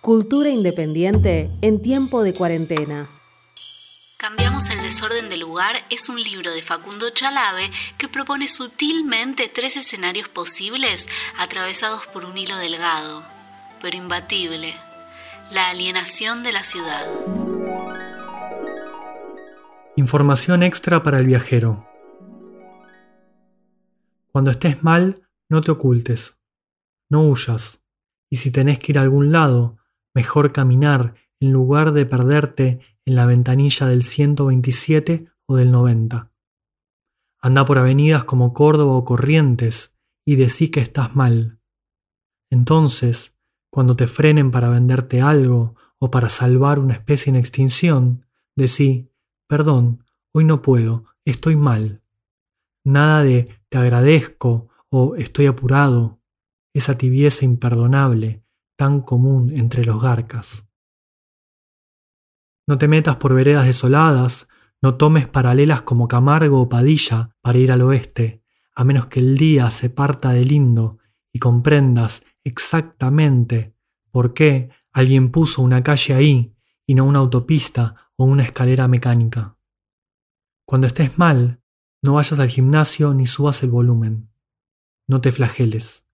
Cultura independiente en tiempo de cuarentena. Cambiamos el desorden del lugar es un libro de Facundo Chalave que propone sutilmente tres escenarios posibles atravesados por un hilo delgado, pero imbatible. La alienación de la ciudad. Información extra para el viajero. Cuando estés mal, no te ocultes, no huyas, y si tenés que ir a algún lado, mejor caminar en lugar de perderte en la ventanilla del 127 o del 90. Anda por avenidas como Córdoba o Corrientes y decí que estás mal. Entonces, cuando te frenen para venderte algo o para salvar una especie en extinción, decí, perdón, hoy no puedo, estoy mal. Nada de te agradezco o estoy apurado, esa tibieza imperdonable tan común entre los garcas. No te metas por veredas desoladas, no tomes paralelas como Camargo o Padilla para ir al oeste, a menos que el día se parta de lindo y comprendas exactamente por qué alguien puso una calle ahí y no una autopista o una escalera mecánica. Cuando estés mal, no vayas al gimnasio ni subas el volumen. No te flageles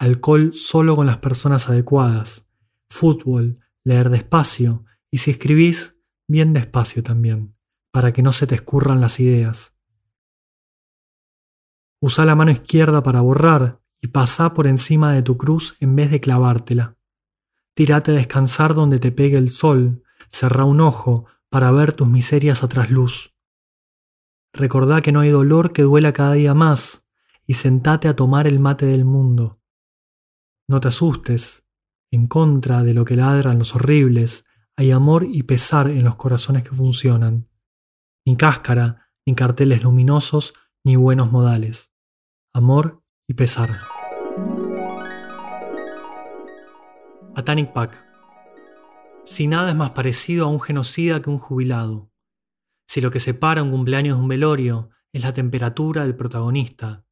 alcohol solo con las personas adecuadas, fútbol, leer despacio y si escribís, bien despacio también, para que no se te escurran las ideas. Usa la mano izquierda para borrar y pasá por encima de tu cruz en vez de clavártela. Tírate a descansar donde te pegue el sol, cerrá un ojo para ver tus miserias a trasluz. Recordá que no hay dolor que duela cada día más y sentate a tomar el mate del mundo. No te asustes, en contra de lo que ladran los horribles, hay amor y pesar en los corazones que funcionan. Ni cáscara, ni carteles luminosos, ni buenos modales. Amor y pesar. Atanic Pack. Si nada es más parecido a un genocida que un jubilado. Si lo que separa un cumpleaños de un velorio es la temperatura del protagonista,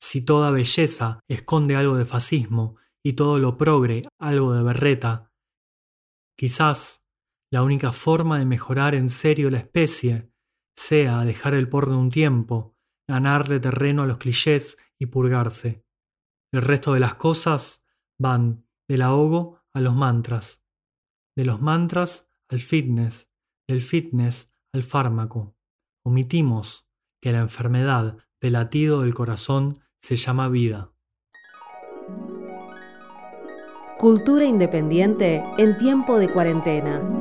si toda belleza esconde algo de fascismo y todo lo progre algo de berreta, quizás la única forma de mejorar en serio la especie sea dejar el porno un tiempo, ganarle terreno a los clichés y purgarse. El resto de las cosas van del ahogo a los mantras, de los mantras al fitness, del fitness al fármaco. Omitimos que la enfermedad del latido del corazón se llama vida. Cultura independiente en tiempo de cuarentena.